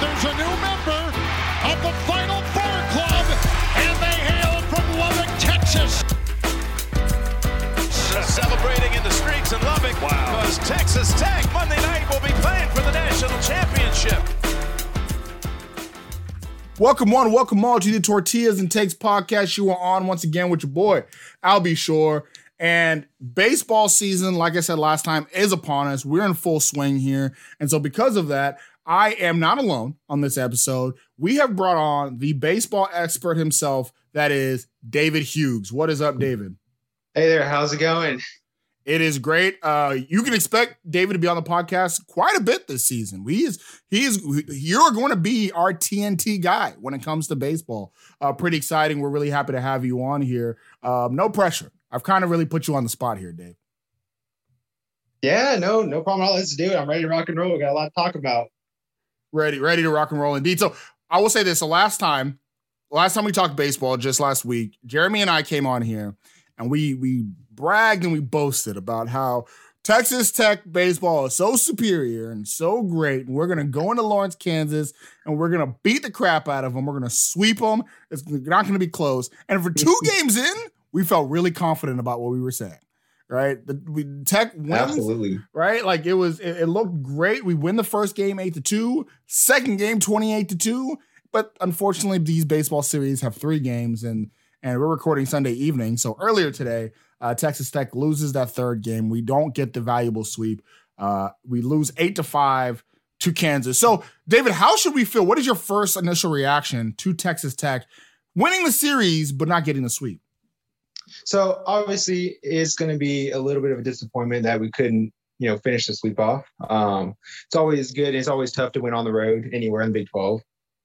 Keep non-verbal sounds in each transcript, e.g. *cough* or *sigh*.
That's it. There's a new member of the Final Four Club, and they hail from Lubbock, Texas. Celebrating in the streets in Lubbock wow. because Texas Tech Monday night will be playing for the national championship. Welcome one, welcome all to the Tortillas and Takes podcast. You are on once again with your boy, Albie Shore. And baseball season, like I said last time, is upon us. We're in full swing here. And so, because of that, I am not alone on this episode. We have brought on the baseball expert himself, that is David Hughes. What is up, David? Hey there, how's it going? It is great. Uh, you can expect David to be on the podcast quite a bit this season. We is he is you're going to be our TNT guy when it comes to baseball. Uh, pretty exciting. We're really happy to have you on here. Um, no pressure. I've kind of really put you on the spot here, Dave. Yeah, no, no problem at all. Let's do it. I'm ready to rock and roll. We got a lot to talk about. Ready, ready to rock and roll indeed. So I will say this: the last time, last time we talked baseball, just last week, Jeremy and I came on here and we we bragged and we boasted about how Texas Tech baseball is so superior and so great. And we're going to go into Lawrence, Kansas, and we're going to beat the crap out of them. We're going to sweep them. It's not going to be close. And for two *laughs* games in, we felt really confident about what we were saying. Right, the we, Tech wins. Absolutely. Right, like it was. It, it looked great. We win the first game eight to two. Second game twenty eight to two. But unfortunately, these baseball series have three games, and and we're recording Sunday evening. So earlier today, uh, Texas Tech loses that third game. We don't get the valuable sweep. Uh, we lose eight to five to Kansas. So, David, how should we feel? What is your first initial reaction to Texas Tech winning the series but not getting the sweep? So obviously, it's going to be a little bit of a disappointment that we couldn't, you know, finish the sweep off. Um, it's always good. It's always tough to win on the road anywhere in the Big 12.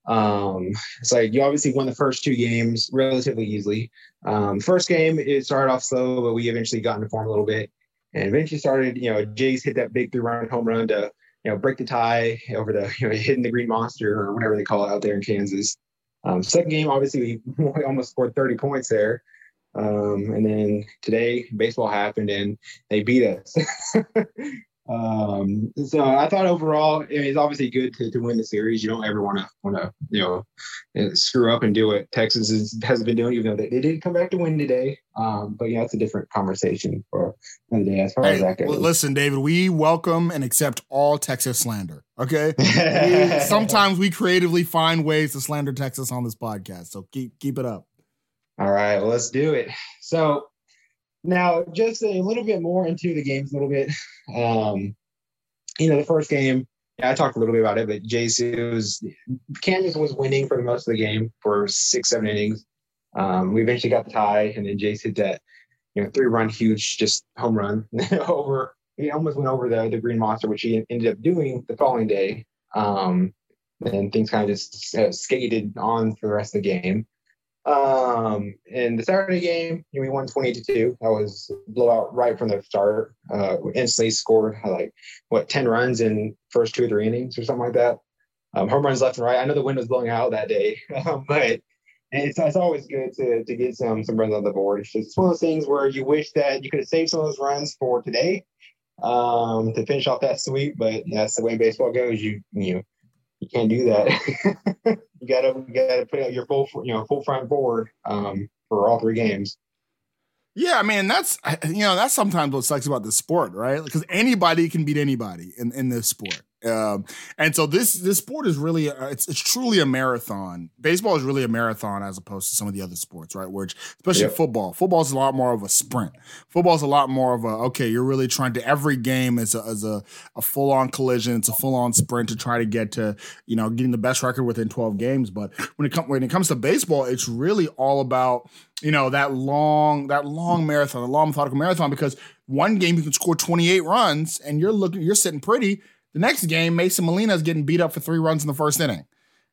Um, it's like you obviously won the first two games relatively easily. Um, first game it started off slow, but we eventually got into form a little bit, and eventually started. You know, Jace hit that big three-run home run to you know break the tie over the you know hitting the Green Monster or whatever they call it out there in Kansas. Um, second game, obviously *laughs* we almost scored 30 points there. Um, and then today baseball happened and they beat us. *laughs* um, so I thought overall it's obviously good to, to win the series. You don't ever want to want to you know screw up and do what Texas is, has been doing, even though they, they did come back to win today. Um, but yeah, it's a different conversation for the day as far hey, as that goes. Listen, David, we welcome and accept all Texas slander. Okay, *laughs* we, sometimes we creatively find ways to slander Texas on this podcast, so keep keep it up. All right, well, let's do it. So now, just a little bit more into the games, a little bit. Um, you know, the first game, yeah, I talked a little bit about it, but Jason was Kansas was winning for the most of the game for six, seven innings. Um, we eventually got the tie, and then Jace hit that, you know, three run huge just home run *laughs* over. He almost went over the the Green Monster, which he ended up doing the following day. Um, and things kind of just uh, skated on for the rest of the game. Um, in the Saturday game, we won 20 to 2. That was blowout right from the start. Uh, instantly scored like what 10 runs in first two or three innings or something like that. Um, home runs left and right. I know the wind was blowing out that day, *laughs* um, but it's, it's always good to, to get some some runs on the board. It's just one of those things where you wish that you could have saved some of those runs for today um, to finish off that sweep. But that's the way baseball goes. You you you can't do that. *laughs* you gotta you gotta put out your full you know full front forward um, for all three games. Yeah, I mean that's you know that's sometimes what sucks about the sport, right? Because anybody can beat anybody in in this sport. Um, and so this this sport is really uh, it's it's truly a marathon. Baseball is really a marathon as opposed to some of the other sports, right? Which especially yep. football, football is a lot more of a sprint. Football is a lot more of a okay. You're really trying to every game is a is a, a full on collision. It's a full on sprint to try to get to you know getting the best record within 12 games. But when it comes when it comes to baseball, it's really all about you know that long that long marathon, the long methodical marathon because one game you can score 28 runs and you're looking you're sitting pretty the next game, Mason Molina is getting beat up for three runs in the first inning.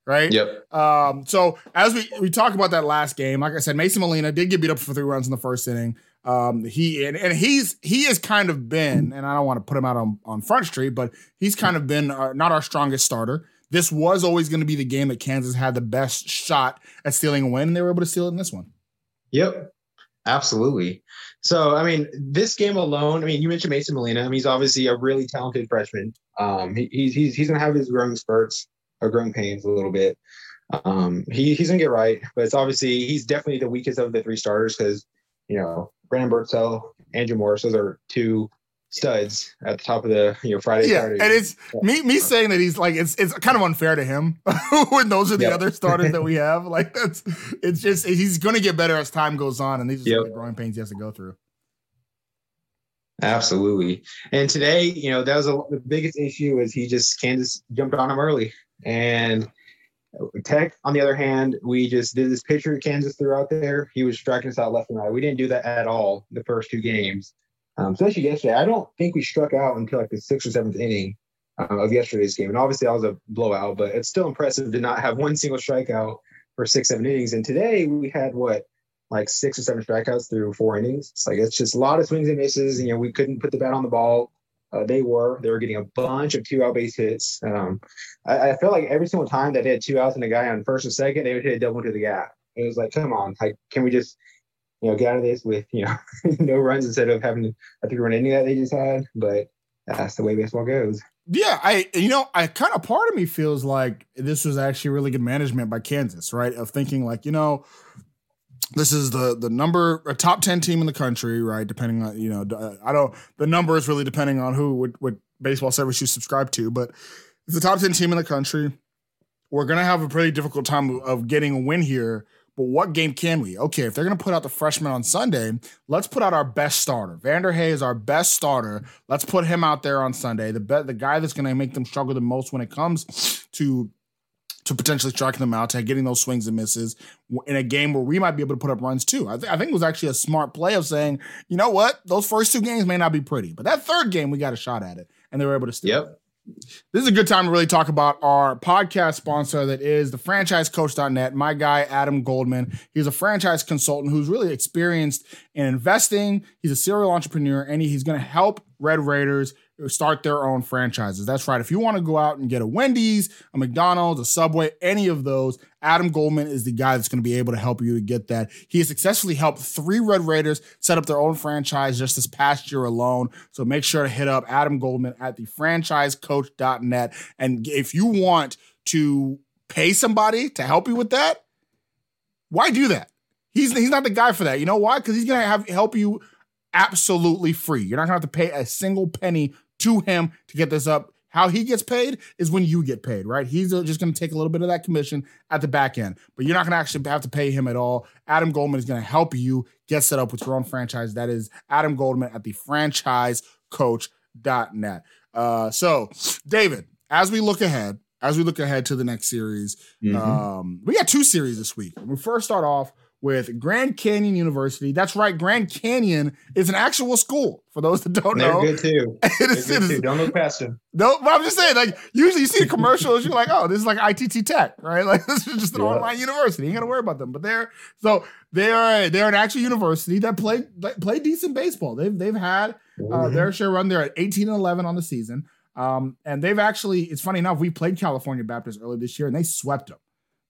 Right. Yep. Um, so as we we talk about that last game, like I said, Mason Molina did get beat up for three runs in the first inning. Um, he and, and he's he has kind of been, and I don't want to put him out on, on Front Street, but he's kind of been our, not our strongest starter. This was always going to be the game that Kansas had the best shot at stealing a win, and they were able to steal it in this one. Yep. Absolutely. So, I mean, this game alone, I mean, you mentioned Mason Molina. I mean, he's obviously a really talented freshman. Um, he, he's he's he's gonna have his growing spurts or growing pains a little bit. Um, he he's gonna get right, but it's obviously he's definitely the weakest of the three starters because you know Brandon Birdsell, Andrew Morris, those are two studs at the top of the you know Friday. Yeah, and it's me me saying that he's like it's it's kind of unfair to him *laughs* when those are the yep. other starters that we *laughs* have. Like that's it's just he's going to get better as time goes on, and these are yep. the growing pains he has to go through. Absolutely, and today you know that was a, the biggest issue is he just Kansas jumped on him early, and Tech on the other hand we just did this pitcher Kansas threw out there. He was striking us out left and right. We didn't do that at all the first two games. Um, especially yesterday, I don't think we struck out until like the sixth or seventh inning uh, of yesterday's game. And obviously, that was a blowout, but it's still impressive to not have one single strikeout for six, seven innings. And today we had what, like six or seven strikeouts through four innings. It's like it's just a lot of swings and misses. You know, we couldn't put the bat on the ball. Uh, they were. They were getting a bunch of two out base hits. Um, I, I felt like every single time that they had two outs and a guy on first and second, they would hit a double to the gap. It was like, come on, like, can we just you know, get out of this with, you know, *laughs* no runs instead of having a three run inning that they just had. But that's the way baseball goes. Yeah, I you know, I kind of part of me feels like this was actually really good management by Kansas, right? Of thinking like, you know, this is the the number a top 10 team in the country, right? Depending on, you know, uh, I don't the number is really depending on who what, what baseball service you subscribe to, but it's the top 10 team in the country. We're going to have a pretty difficult time of getting a win here but what game can we? Okay, if they're going to put out the freshman on Sunday, let's put out our best starter. Vander Hay is our best starter. Let's put him out there on Sunday. The be- the guy that's going to make them struggle the most when it comes to to potentially striking them out, to getting those swings and misses in a game where we might be able to put up runs too. I, th- I think it was actually a smart play of saying, you know what, those first two games may not be pretty, but that third game we got a shot at it, and they were able to steal. Yep. This is a good time to really talk about our podcast sponsor that is the franchisecoach.net. My guy, Adam Goldman. He's a franchise consultant who's really experienced in investing. He's a serial entrepreneur and he's going to help Red Raiders start their own franchises. That's right. If you want to go out and get a Wendy's, a McDonald's, a Subway, any of those, Adam Goldman is the guy that's going to be able to help you to get that. He has successfully helped three Red Raiders set up their own franchise just this past year alone. So make sure to hit up Adam Goldman at the franchisecoach.net. And if you want to pay somebody to help you with that, why do that? He's, he's not the guy for that. You know why? Because he's going to have help you absolutely free. You're not going to have to pay a single penny to him to get this up. How he gets paid is when you get paid, right? He's uh, just going to take a little bit of that commission at the back end, but you're not going to actually have to pay him at all. Adam Goldman is going to help you get set up with your own franchise. That is Adam Goldman at the franchisecoach.net. Uh, so, David, as we look ahead, as we look ahead to the next series, mm-hmm. um, we got two series this week. We first start off with Grand Canyon University. That's right, Grand Canyon is an actual school. For those that don't They're know, good too. *laughs* Is- good too. Don't look past them. no, but I'm just saying, like, usually you see the commercials, you're like, oh, this is like ITT Tech, right? *laughs* Like, this is just an Yeah. online university. You ain't got to worry about them. But they're, so they are, they're an actual university that play, play decent baseball. They've, they've had uh, Mhm. their share run. They're at 18 and 11 on the season. Um, and they've actually, it's funny enough, we played California Baptist early this year and they swept them.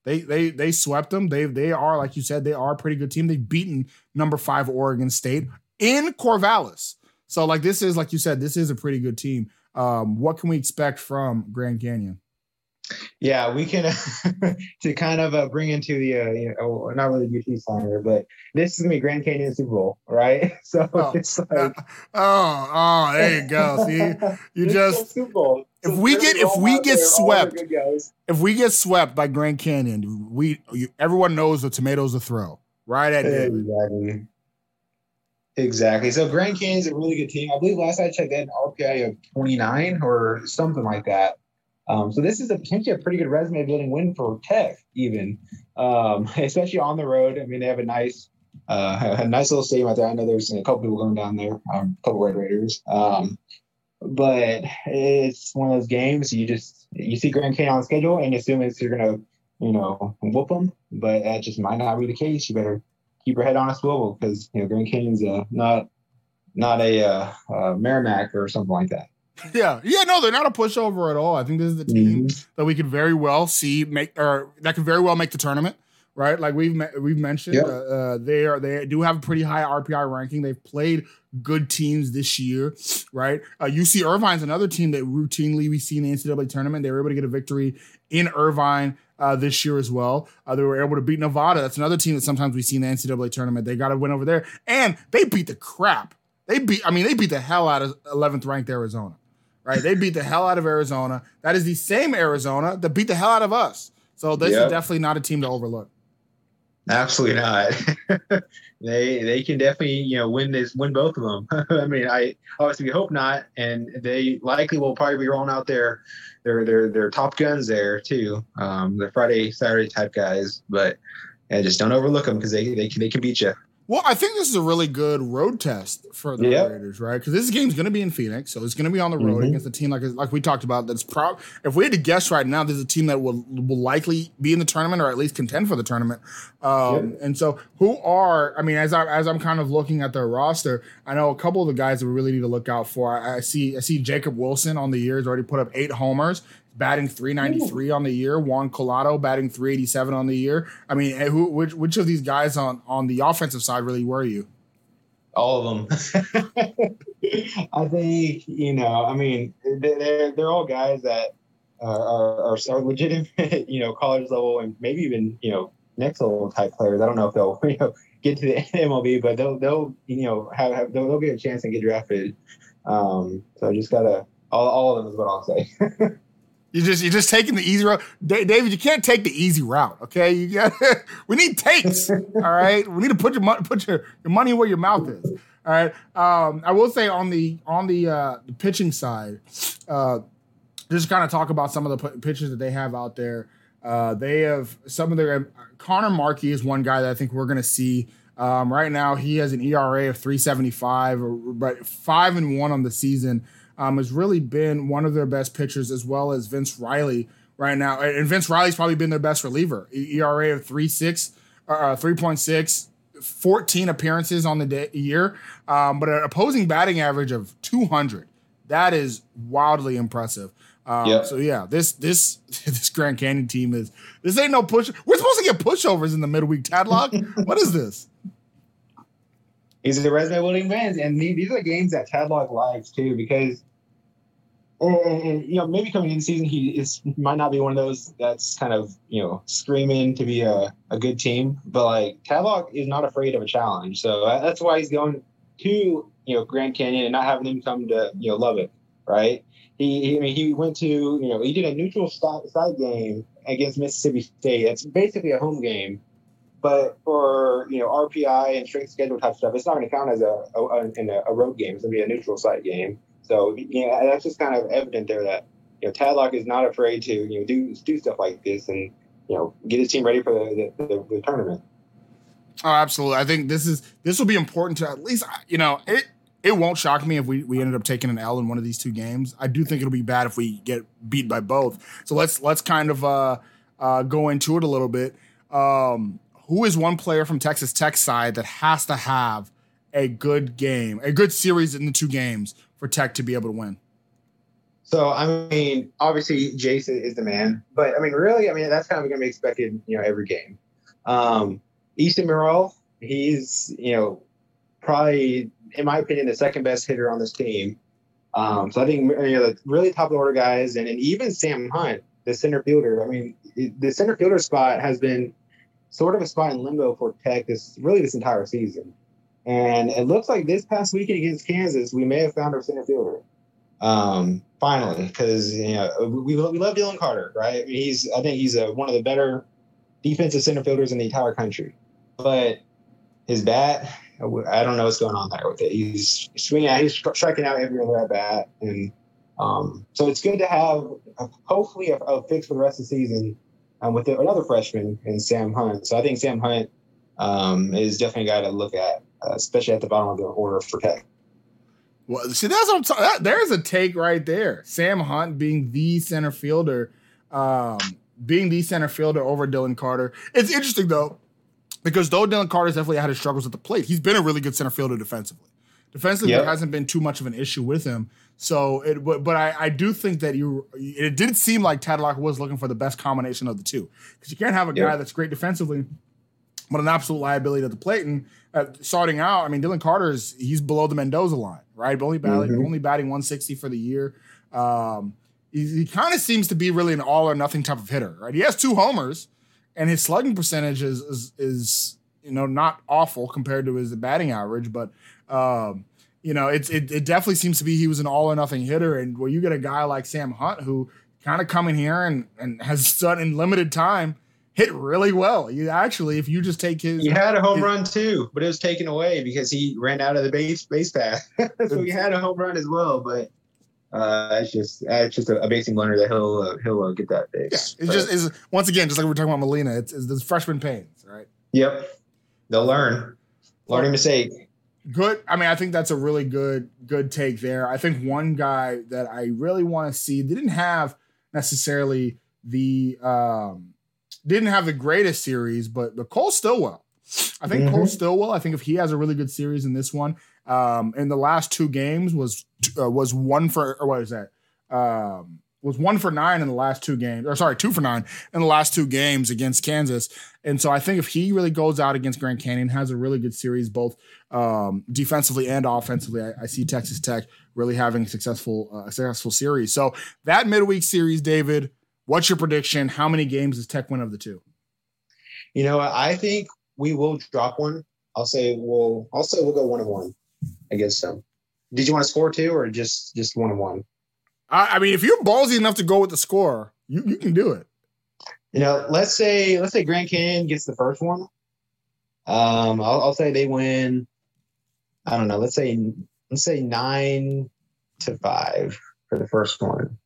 They they they swept them. They they are like you said, they are a pretty good team. They've beaten number five Oregon State in Corvallis. So like this is like you said, this is a pretty good team. Um, what can we expect from Grand Canyon? Yeah, we can *laughs* to kind of uh, bring into the uh, you know not really UT Slinger, but this is gonna be Grand Canyon Super Bowl, right? *laughs* So Oh. it's *laughs* like Oh, oh, there you go. See, you just- Super Bowl. if we get- if we get there, swept- if we get swept by Grand Canyon, we you, everyone knows the tomatoes to throw right at David. Exactly. Exactly. So Grand Canyon's a really good team. I believe last I checked, they had an RPI of 29 or something like that. Um, so this is a potentially a pretty good resume building win for Tech, even, um, *laughs* especially on the road. I mean, they have a nice, uh, a nice little stadium out there. I know there's a couple people going down there, um, a couple Red Raiders. Um, but it's one of those games you just you see Grand Canyon on schedule and assume it's you're gonna you know whoop them, but that just might not be the case. You better keep your head on a swivel because you know Grand Canyon's uh, not not a uh, uh, Merrimack or something like that. Yeah, yeah, no, they're not a pushover at all. I think this is the team Mhm. that we could very well see make or that could very well make the tournament, right? Like we've we've mentioned, Yep. uh, uh, they are they do have a pretty high RPI ranking. They've played good teams this year, right? Uh, UC Irvine's another team that routinely we see in the NCAA tournament. They were able to get a victory in Irvine. Uh, this year as well, uh, they were able to beat Nevada. That's another team that sometimes we see in the NCAA tournament. They got a win over there, and they beat the crap. They beat. I mean, they beat the hell out of 11th ranked Arizona right? They beat the hell out of Arizona. That is the same Arizona that beat the hell out of us. So this Yep. is definitely not a team to overlook. Absolutely not. *laughs* they they can definitely you know win this win both of them. *laughs* I mean, I obviously we hope not, and they likely will probably be rolling out their their their their top guns there too. Um, the Friday Saturday type guys, but yeah, just don't overlook them because they they can they can beat you. Well, I think this is a really good road test for the Yep. Raiders, right? Because this game's going to be in Phoenix, so it's going to be on the road Mhm. against a team like like we talked about. That's proud. If we had to guess right now, there's a team that will will likely be in the tournament or at least contend for the tournament. Um, And so, who are? I mean, as I as I'm kind of looking at their roster, I know a couple of the guys that we really need to look out for. I, I see I see Jacob Wilson on the year has already put up eight homers. Batting 393 on the year. Juan Colado batting 387 on the year. I mean, eh, who which which of these guys on on the offensive side really were you? All of them. *laughs* I think you know. I mean, they- they're they're all guys that are are, are, are legitimate, *laughs* you know, college level and maybe even you know next level type players. I don't know if they'll *laughs* you know get to the MLB, but they'll they'll you know have, have they'll, they'll get a chance and get drafted. Um, so I just gotta all, all of them is what I'll say. You just you're just taking the easy route, Da- David. You can't take the easy route. Okay, you got. *laughs* we need takes. all right, we need to put your money put your, your money where your mouth is. All right. Um, I will say on the on the uh, the pitching side, uh, just kind of talk about some of the p- pitchers that they have out there. Uh, they have some of their Connor Markey is one guy that I think we're going to see. Um, right now, he has an ERA of 375, but five and one on the season. Um, has really been one of their best pitchers, as well as Vince Riley right now. And Vince Riley's probably been their best reliever. ERA of 3.6, uh, 3.6, 14 appearances on the day, year, um, but an opposing batting average of 200. That is wildly impressive. Um, Yep. So yeah, this this *laughs* this Grand Canyon team is this ain't no push. We're supposed to get pushovers in the midweek. Tadlock, *laughs* what is this? Are the resume building wins, and the- these are the games that Tadlock likes too, because and, and- you know maybe coming in season he is might not be one of those that's kind of you know screaming to be a, a good team, but like Tadlock is not afraid of a challenge, so that's why he's going to you know Grand Canyon and not having them come to you know Lubbock, right? He, he I mean he went to you know he did a neutral side, side game against Mississippi State. It's basically a home game but for you know RPI and strength schedule type stuff, it's not going to count as a, a, in a, road game. It's going to be a neutral site game. So you know that's just kind of evident there that you know Tadlock is not afraid to you know do do stuff like this and you know get his team ready for the the, the, the tournament. Oh, absolutely. I think this is this will be important to at least you know it. It won't shock me if we, we ended up taking an L in one of these two games. I do think it'll be bad if we get beat by both. So let's let's kind of uh, uh, go into it a little bit. Um, who is one player from Texas Tech side that has to have a good game, a good series in the two games for Tech to be able to win? So I mean, obviously Jason is the man, but I mean, really, I mean that's kind of going to be expected, you know, every game. Um, Easton Morrell, he's you know probably in my opinion, the second best hitter on this team. Um, so I think you know the really top of the order guys, and, and even Sam Hunt, the center fielder. I mean, the center fielder spot has been sort of a spot in limbo for Tech this really this entire season. And it looks like this past weekend against Kansas, we may have found our center fielder. Um, finally, because you know we, we love Dylan Carter, right? He's I think he's a, one of the better defensive center fielders in the entire country. But his bat, I don't know what's going on there with it. He's swinging out, he's striking out every other at bat, and um, so it's good to have a, hopefully a, a, fix for the rest of the season um, with another freshman in Sam Hunt. So I think Sam Hunt um, is definitely a guy to look at, uh, especially at the bottom of the order for Tech. Well, see, that's what I'm talking. That, there's a take right there. Sam Hunt being the center fielder, um, being the center fielder over Dylan Carter. It's interesting though because though Dylan Carter's definitely had his struggles at the plate, he's been a really good center fielder defensively. Defensively, yep. there hasn't been too much of an issue with him. So, it, but, but I, I do think that you, it did seem like Tadlock was looking for the best combination of the two because you can't have a guy that's great defensively, but an absolute liability at the plate. And uh, starting out, I mean, Dylan Carter is he's below the Mendoza line, right? Only batting, mm-hmm. only batting 160 for the year. Um, he, he kind of seems to be really an all or nothing type of hitter, right? He has two homers and his slugging percentage is, is, is you know not awful compared to his batting average, but um, you know it's it, it definitely seems to be he was an all or nothing hitter, and where you get a guy like Sam Hunt who kind of coming here and and has done in limited time hit really well. You actually, if you just take his, he had a home his, run too, but it was taken away because he ran out of the base base path. *laughs* so he had a home run as well, but uh, it's just uh, it's just a, a basing blunder that he'll uh, he'll uh, get that fixed. Yeah, it's just is once again just like we are talking about Molina. It's, it's the freshman pains, right? Yep, they'll learn. Learning mistake. Good. I mean, I think that's a really good good take there. I think one guy that I really want to see didn't have necessarily the um didn't have the greatest series, but but Cole Stilwell. I think mm-hmm. Cole Stilwell. I think if he has a really good series in this one, um, in the last two games was uh, was one for or what is that? Um, was one for nine in the last two games, or sorry, two for nine in the last two games against Kansas. And so I think if he really goes out against Grand Canyon, has a really good series, both um, defensively and offensively, I, I, see Texas Tech really having a successful, uh, successful series. So that midweek series, David, what's your prediction? How many games does Tech win of the two? You know, I think we will drop one. I'll say we'll. I'll say we'll go one and one against them. Did you want to score two or just just one and one? I, I mean, if you're ballsy enough to go with the score, you, you can do it. You know, let's say let's say Grand Canyon gets the first one. Um, I'll, I'll say they win. I don't know. Let's say let's say nine to five for the first one,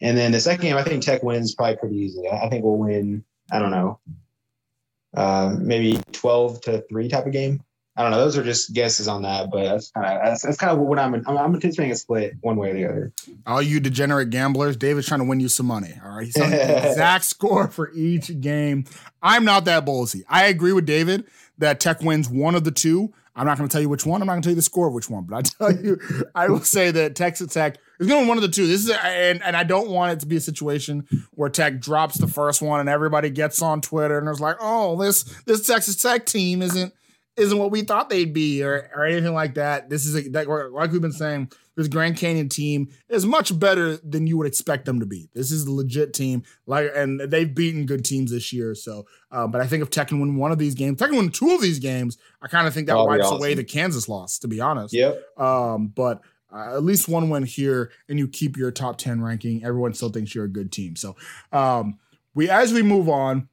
and then the second game, I think Tech wins probably pretty easily. I think we'll win. I don't know, uh, maybe twelve to three type of game. I don't know. Those are just guesses on that, but that's kind of that's, that's kind of what I'm I'm, I'm anticipating a split one way or the other. All you degenerate gamblers, David's trying to win you some money. All right, he's telling the *laughs* exact score for each game. I'm not that ballsy. I agree with David that Tech wins one of the two. I'm not going to tell you which one. I'm not going to tell you the score of which one, but I *laughs* tell you, I will say that Texas Tech is going to win one of the two. This is, a, and and I don't want it to be a situation where Tech drops the first one and everybody gets on Twitter and there's like, oh, this this Texas Tech team isn't isn't what we thought they'd be or, or anything like that. This is a, like we've been saying, this Grand Canyon team is much better than you would expect them to be. This is a legit team, like, and they've beaten good teams this year. So, uh, but I think if Tech can win one of these games, Tech can win two of these games, I kind of think that wipes awesome. away the Kansas loss. To be honest, yep. Um, but uh, at least one win here, and you keep your top ten ranking. Everyone still thinks you're a good team. So, um, we as we move on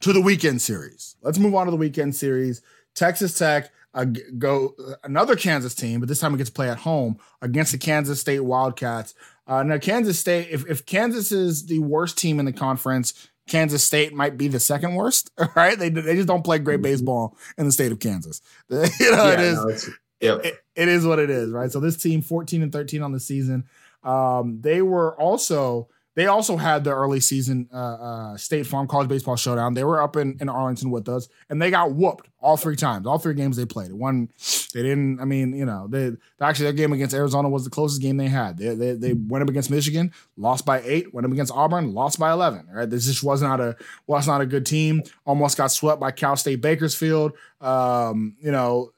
to the weekend series, let's move on to the weekend series. Texas Tech uh, go another Kansas team, but this time it gets to play at home against the Kansas State Wildcats. Uh, now, Kansas State, if, if Kansas is the worst team in the conference, Kansas State might be the second worst. *laughs* Right? They they just don't play great Mm-hmm. baseball in the state of Kansas. *laughs* you know, it is. no, yep. it, it is what it is, right? So this team, 14 and 13 on the season. Um, they were also they also had the early season uh, uh, State Farm College Baseball Showdown. They were up in, in Arlington with us, and they got whooped all three times, all three games they played. One, they didn't. I mean, you know, they actually their game against Arizona was the closest game they had. They they, they went up against Michigan, lost by eight. Went up against Auburn, lost by eleven. Right, this just was not a was not a good team. Almost got swept by Cal State Bakersfield. Um, you know,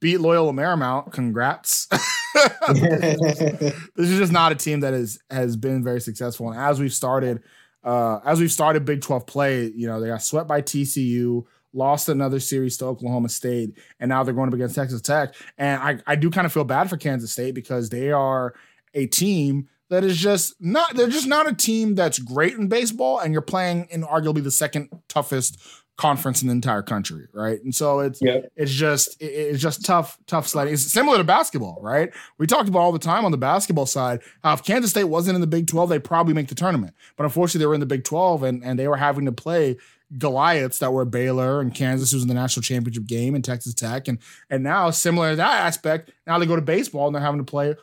beat Loyola Marymount. Congrats. *laughs* this is just not a team that is has been very successful. And as we've started, uh, as we've started Big 12 play, you know, they got swept by TCU, lost another series to Oklahoma State, and now they're going up against Texas Tech. And I, I do kind of feel bad for Kansas State because they are a team that is just not they're just not a team that's great in baseball, and you're playing in arguably the second toughest conference in the entire country, right? And so it's Yep. it's just it- it's just tough tough sledding. It's similar to basketball, right? We talked about all the time on the basketball side how if Kansas State wasn't in the Big 12, they'd probably make the tournament. But unfortunately, they were in the Big 12 and and they were having to play Goliaths that were Baylor and Kansas, who's in the national championship game, and Texas Tech, and and now similar to that aspect, now they go to baseball and they're having to play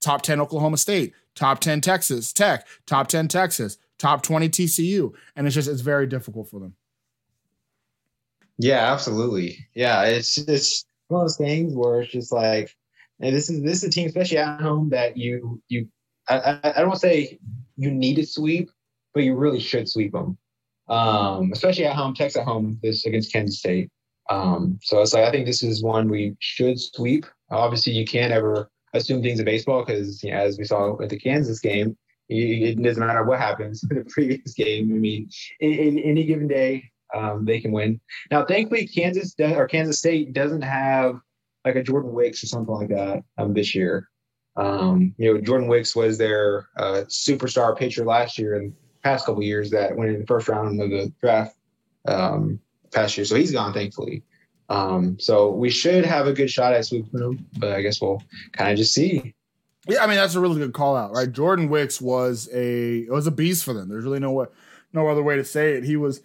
top 10 Oklahoma State, top 10 Texas Tech, top 10 Texas, top 20 TCU, and it's just it's very difficult for them. Yeah, absolutely. Yeah, it's it's one of those things where it's just like, and this is this is a team, especially at home, that you you I, I, I don't say you need to sweep, but you really should sweep them. Um, especially at home, Texas at home this against Kansas State. Um, so it's like I think this is one we should sweep. Obviously, you can't ever assume things in baseball because you know, as we saw with the Kansas game, it, it doesn't matter what happens *laughs* in the previous game. I mean, in, in any given day, um, they can win. Now, thankfully, Kansas or Kansas State doesn't have like a Jordan Wicks or something like that um, this year. Um, you know, Jordan Wicks was their uh, superstar pitcher last year and past couple years that went in the first round of the draft um, past year. So he's gone, thankfully. Um, so we should have a good shot at sweeping him, but I guess we'll kind of just see. Yeah, I mean that's a really good call out, right? Jordan Wicks was a was a beast for them. There's really no way, no other way to say it. He was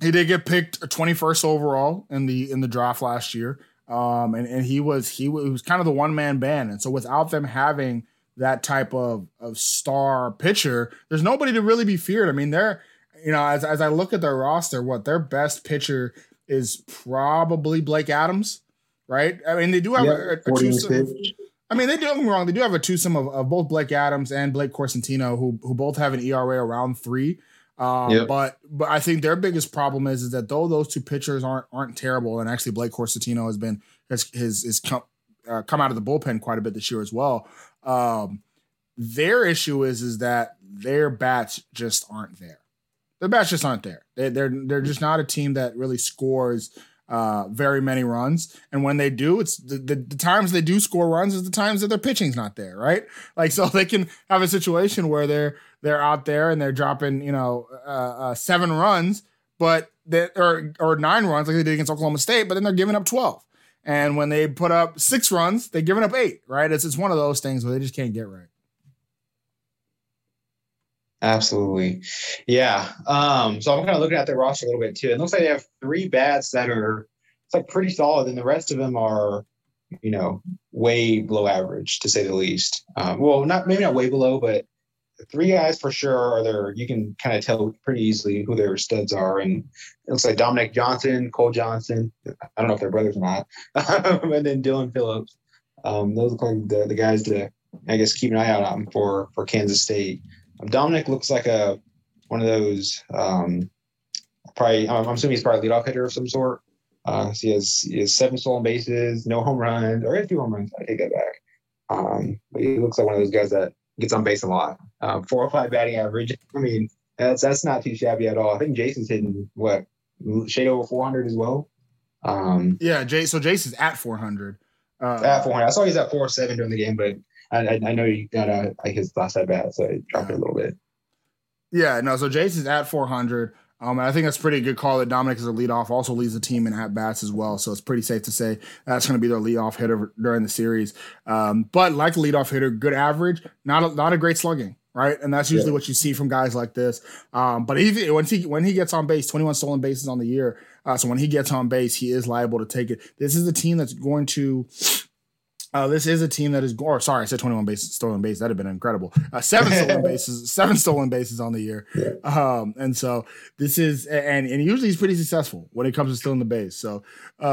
he did get picked 21st overall in the in the draft last year. Um and, and he was he was, he was kind of the one man band. And so without them having that type of of star pitcher, there's nobody to really be feared. I mean, they're you know, as as I look at their roster, what their best pitcher is probably Blake Adams, right? I mean, they do have Yeah, a, a 40 twosome- I mean, they do me wrong. They do have a twosome of, of both Blake Adams and Blake Corsentino, who who both have an ERA around three. Um, Yep. But but I think their biggest problem is is that though those two pitchers aren't aren't terrible, and actually Blake Corsentino has been has his has come uh, come out of the bullpen quite a bit this year as well. Um, their issue is is that their bats just aren't there. Their bats just aren't there. They, they're they're just not a team that really scores uh, very many runs. And when they do, it's the, the, the times they do score runs is the times that their pitching's not there, right? *laughs* Like so *laughs* they can have a situation where they're they're out there and they're dropping you know uh, uh, seven runs, but they or or nine runs like they did against Oklahoma State, but then they're giving up twelve. And when they put up six runs, they're giving up eight, right? It's it's one of those things where they just can't get right. Absolutely. Yeah. Um, so I'm kind of looking at their roster a little bit too. It looks like they have three bats that are it's like pretty solid, and the rest of them are, you know, way below average to say the least. Um, well, not maybe not way below, but three guys for sure are there. You can kind of tell pretty easily who their studs are, and it looks like Dominic Johnson, Cole Johnson. I don't know if they're brothers or not, *laughs* and then Dylan Phillips. Um, those look like the, the guys to I guess keep an eye out on for for Kansas State. Dominic looks like a one of those. Um, probably, I'm assuming he's probably a leadoff hitter of some sort. Uh, so he has he has seven stolen bases, no home runs, or a few home runs. I take that back. Um, but he looks like one of those guys that gets on base a lot. Um, four or five batting average. I mean, that's that's not too shabby at all. I think Jason's hitting what shade over 400 as well. Um, Yeah, Jay. So Jason's at four hundred. Uh, at 400. I saw he's at 407 during the game, but I, I, I know he got uh, like his last at bat, so it dropped it a little bit. Yeah, no. So Jason's at 400. Um, and I think that's pretty good call that Dominic is a leadoff, also leads the team in at bats as well. So it's pretty safe to say that's going to be their leadoff hitter during the series. Um, but like a leadoff hitter, good average, not a, not a great slugging, right? And that's usually yeah. what you see from guys like this. Um, but he, when he when he gets on base, 21 stolen bases on the year. Uh, so when he gets on base, he is liable to take it. This is a team that's going to. Uh, this is a team that is, or sorry, I said 21 bases, stolen bases. That'd have been incredible. Uh, seven stolen *laughs* bases, seven stolen bases on the year. Yeah. Um, and so this is, and and usually he's pretty successful when it comes to stealing the base. So, uh,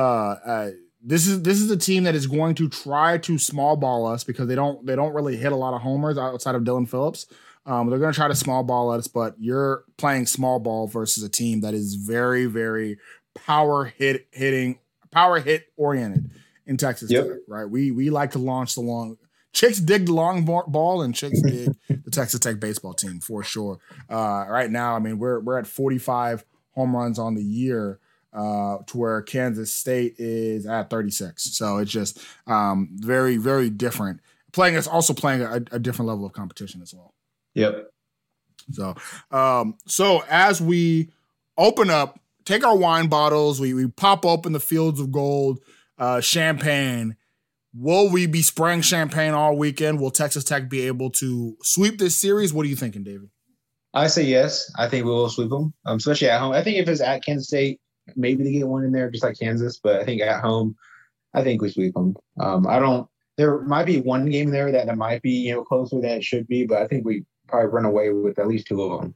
uh this is this is a team that is going to try to small ball us because they don't they don't really hit a lot of homers outside of Dylan Phillips. Um, they're going to try to small ball us, but you're playing small ball versus a team that is very very power hit hitting power hit oriented in Texas yep. Tech, right? We we like to launch the long chicks dig the long ball and chicks dig the *laughs* Texas Tech baseball team for sure. Uh, right now, I mean we're we're at 45 home runs on the year uh, to where Kansas State is at 36. So it's just um, very, very different. Playing it's also playing a, a, different level of competition as well. Yep. So, um, so as we open up, take our wine bottles, we we pop open the fields of gold, uh, champagne. Will we be spraying champagne all weekend? Will Texas Tech be able to sweep this series? What are you thinking, David? I say yes. I think we will sweep them, um, especially at home. I think if it's at Kansas State, maybe they get one in there, just like Kansas. But I think at home, I think we sweep them. Um, I don't. There might be one game there that it might be you know closer than it should be, but I think we probably run away with at least two of them.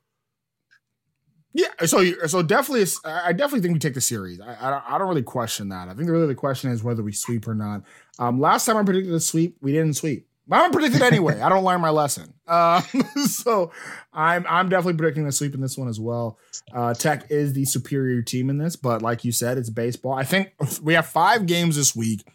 Yeah, so so definitely, I definitely think we take the series. I, I, I don't really question that. I think really the question is whether we sweep or not. Um, last time I predicted a sweep, we didn't sweep. But I'm predicted anyway. I don't learn my lesson. Uh, *laughs* so I'm I'm definitely predicting a sweep in this one as well. Uh, Tech is the superior team in this, but like you said, it's baseball. I think we have five games this week.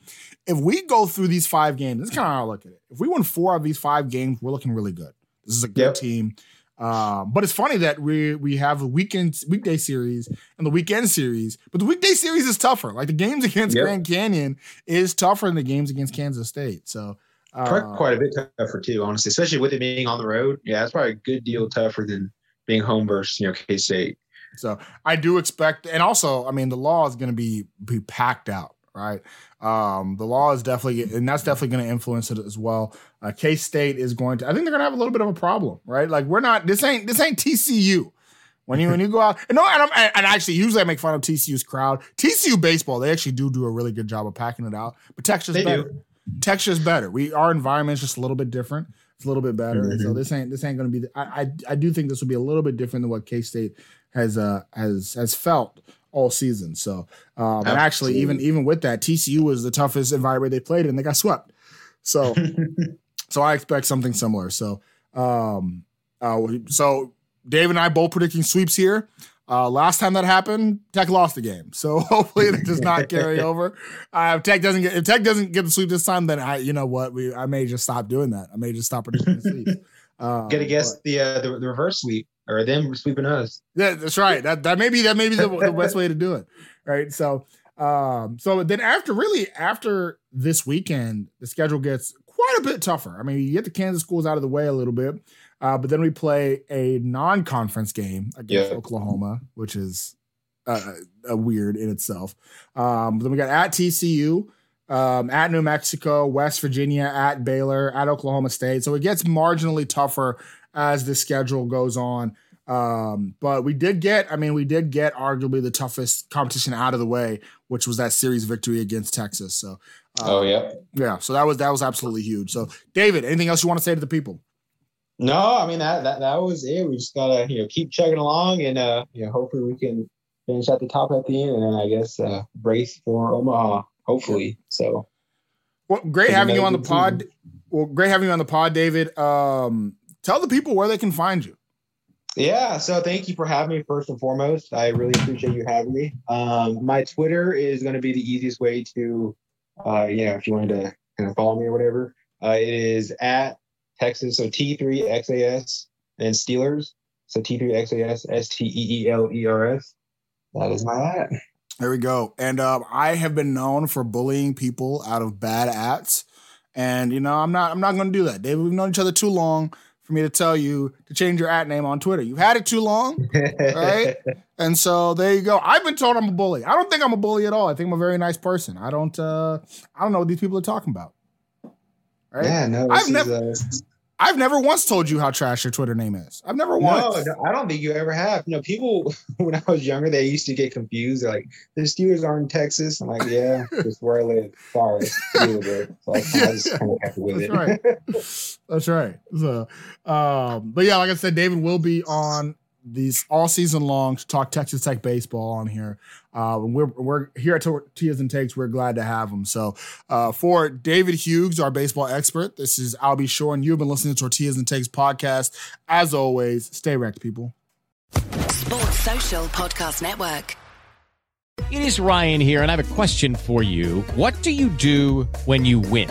If we go through these five games, this is kind of how I look at it. If we win four of these five games, we're looking really good. This is a good yep. team. Uh, but it's funny that we we have a weekend weekday series and the weekend series, but the weekday series is tougher. Like the games *laughs* against yep. Grand Canyon is tougher than the games against Kansas State. So uh, quite a bit tougher too, honestly, especially with it being on the road. Yeah, it's probably a good deal tougher than being home versus you know K State. So I do expect, and also, I mean, the law is going to be be packed out, right? Um, the law is definitely, and that's definitely going to influence it as well. Uh, K State is going to, I think they're going to have a little bit of a problem, right? Like we're not, this ain't this ain't TCU. When you when you go out, and no, and, I'm, and actually usually I make fun of TCU's crowd. TCU baseball, they actually do do a really good job of packing it out, but Texas better. Do texture is better. We our environment's just a little bit different. It's a little bit better. Mm-hmm. So this ain't this ain't going to be. The, I, I I do think this will be a little bit different than what K State has uh has has felt all season. So um, and actually even even with that, TCU was the toughest environment they played in. They got swept. So *laughs* so I expect something similar. So um uh so Dave and I both predicting sweeps here. Uh, last time that happened, Tech lost the game, so *laughs* hopefully it does not carry *laughs* over. Uh, if Tech doesn't get if Tech doesn't get the sweep this time, then I you know what we I may just stop doing that. I may just stop predicting the sweeps. Uh, Get to guess but, the, uh, the the reverse sweep or them sweeping us. Yeah, that's right. That that may be that may be the, the *laughs* best way to do it. Right. So um so then after really after this weekend, the schedule gets quite a bit tougher. I mean, you get the Kansas schools out of the way a little bit. Uh, but then we play a non-conference game against yeah. Oklahoma, which is uh, a weird in itself. Um, then we got at TCU, um, at New Mexico, West Virginia, at Baylor, at Oklahoma State. So it gets marginally tougher as the schedule goes on. Um, but we did get, I mean, we did get arguably the toughest competition out of the way, which was that series victory against Texas. So, uh, oh yeah, yeah. So that was that was absolutely huge. So, David, anything else you want to say to the people? No, I mean that, that that was it. We just gotta you know keep chugging along, and uh, you know hopefully we can finish at the top at the end, and then I guess uh, brace for Omaha. Hopefully, so. Well, great having you on the pod. Season. Well, great having you on the pod, David. Um, tell the people where they can find you. Yeah, so thank you for having me first and foremost. I really appreciate you having me. Um, my Twitter is going to be the easiest way to, uh, you know, if you wanted to kind of follow me or whatever. Uh, it is at Texas. So T3XAS and Steelers. So T3XAS, S T E E L E R S. That is my at. There we go. And um, I have been known for bullying people out of bad ats. And you know, I'm not I'm not gonna do that. David, we've known each other too long for me to tell you to change your at name on Twitter. You've had it too long, right? *laughs* and so there you go. I've been told I'm a bully. I don't think I'm a bully at all. I think I'm a very nice person. I don't uh I don't know what these people are talking about. Right? Yeah, no. I've never uh, I've never once told you how trash your Twitter name is. I've never once. No, I don't think you ever have. You know, people *laughs* when I was younger, they used to get confused. They're like, the Steelers are in Texas. I'm like, yeah, *laughs* that's where I live. Sorry, it. So I, I just kind of happy with That's it. right. *laughs* That's right. So, um, but yeah, like I said, David will be on these all season long to talk Texas Tech baseball on here. Uh, we're we're here at Tortillas and Takes. We're glad to have them. So, uh, for David Hughes, our baseball expert, this is Albie Shore, and you've been listening to Tortillas and Takes podcast. As always, stay wrecked, people. Sports Social Podcast Network. It is Ryan here, and I have a question for you. What do you do when you win?